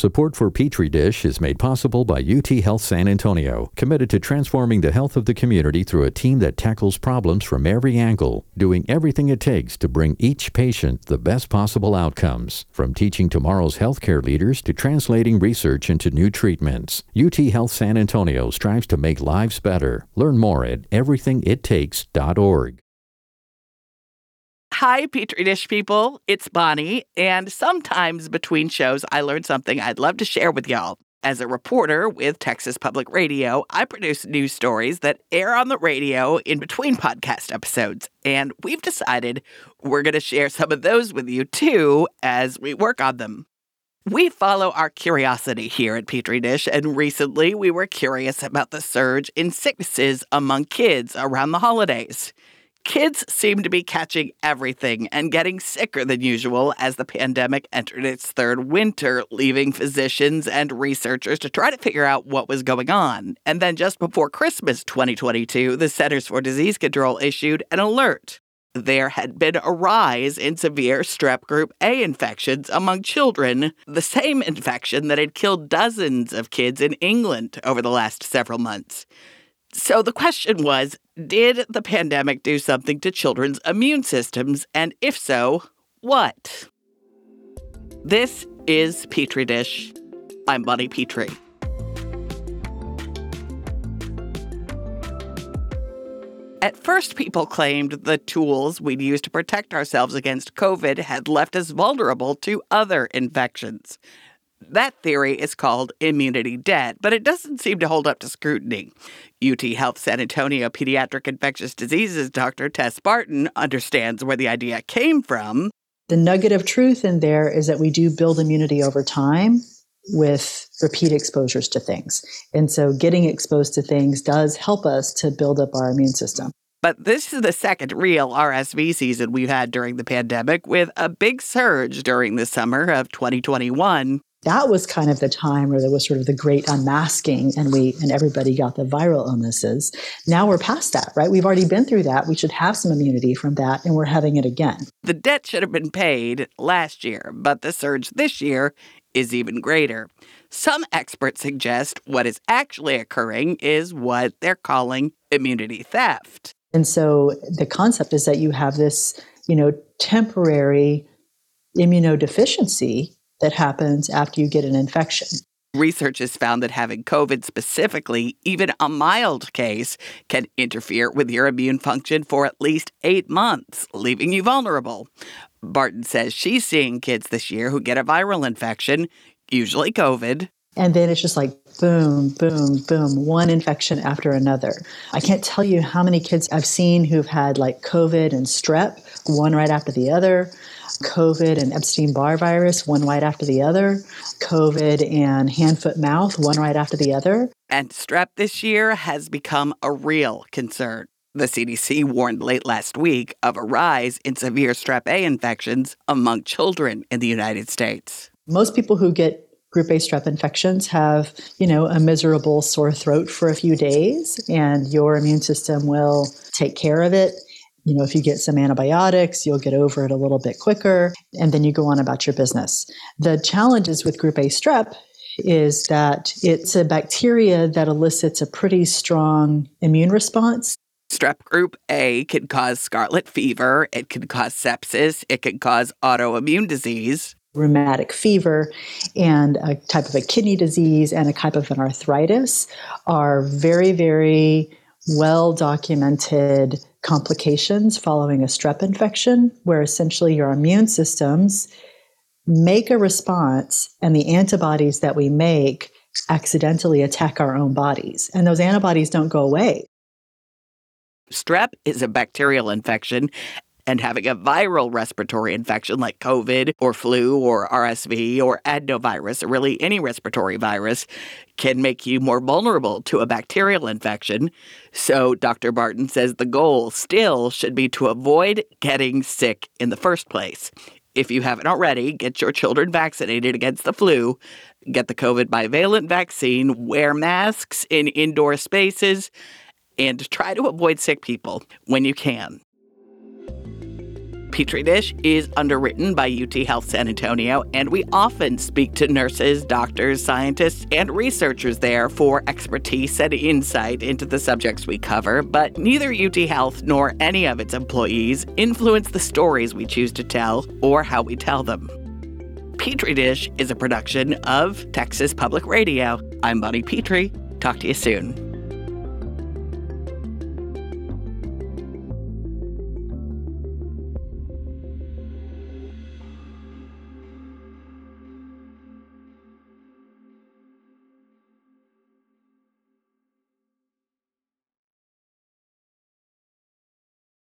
Support for Petri Dish is made possible by UT Health San Antonio, committed to transforming the health of the community through a team that tackles problems from every angle, doing everything it takes to bring each patient the best possible outcomes. From teaching tomorrow's healthcare leaders to translating research into new treatments, UT Health San Antonio strives to make lives better. Learn more at everythingittakes.org. Hi, Petri Dish people. It's Bonnie. And sometimes between shows, I learn something I'd love to share with y'all. As a reporter with Texas Public Radio, I produce news stories that air on the radio in between podcast episodes. And we've decided we're going to share some of those with you too as we work on them. We follow our curiosity here at Petri Dish, and recently we were curious about the surge in sicknesses among kids around the holidays. Kids seem to be catching everything and getting sicker than usual as the pandemic entered its third winter, leaving physicians and researchers to try to figure out what was going on. And then just before Christmas 2022, the Centers for Disease Control issued an alert. There had been a rise in severe strep group A infections among children, the same infection that had killed dozens of kids in England over the last several months. So the question was Did the pandemic do something to children's immune systems? And if so, what? This is Petri Dish. I'm Bonnie Petrie. At first, people claimed the tools we'd use to protect ourselves against COVID had left us vulnerable to other infections. That theory is called immunity debt, but it doesn't seem to hold up to scrutiny. UT Health San Antonio pediatric infectious diseases Dr. Tess Barton understands where the idea came from. The nugget of truth in there is that we do build immunity over time with repeat exposures to things. And so getting exposed to things does help us to build up our immune system. But this is the second real RSV season we've had during the pandemic, with a big surge during the summer of 2021 that was kind of the time where there was sort of the great unmasking and we and everybody got the viral illnesses. Now we're past that right? We've already been through that. We should have some immunity from that and we're having it again. The debt should have been paid last year but the surge this year is even greater. Some experts suggest what is actually occurring is what they're calling immunity theft. And so the concept is that you have this you know temporary immunodeficiency that happens after you get an infection. Research has found that having COVID specifically, even a mild case, can interfere with your immune function for at least eight months, leaving you vulnerable. Barton says she's seeing kids this year who get a viral infection, usually COVID. And then it's just like boom, boom, boom, one infection after another. I can't tell you how many kids I've seen who've had like COVID and strep, one right after the other. COVID and Epstein Barr virus, one right after the other, COVID and hand, foot, mouth, one right after the other. And strep this year has become a real concern. The CDC warned late last week of a rise in severe strep A infections among children in the United States. Most people who get group A strep infections have, you know, a miserable sore throat for a few days and your immune system will take care of it you know, if you get some antibiotics, you'll get over it a little bit quicker, and then you go on about your business. The challenges with group A strep is that it's a bacteria that elicits a pretty strong immune response. Strep group A can cause scarlet fever, it can cause sepsis, it can cause autoimmune disease. Rheumatic fever and a type of a kidney disease and a type of an arthritis are very, very well documented complications following a strep infection, where essentially your immune systems make a response and the antibodies that we make accidentally attack our own bodies. And those antibodies don't go away. Strep is a bacterial infection, and having a viral respiratory infection like COVID or flu or RSV or adenovirus or really any respiratory virus can make you more vulnerable to a bacterial infection. So, Dr. Barton says the goal still should be to avoid getting sick in the first place. If you haven't already, get your children vaccinated against the flu, get the COVID bivalent vaccine, wear masks in indoor spaces, and try to avoid sick people when you can. Petri Dish is underwritten by UT Health San Antonio, and we often speak to nurses, doctors, scientists, and researchers there for expertise and insight into the subjects we cover. But neither UT Health nor any of its employees influence the stories we choose to tell or how we tell them. Petri Dish is a production of Texas Public Radio. I'm Bonnie Petrie. Talk to you soon.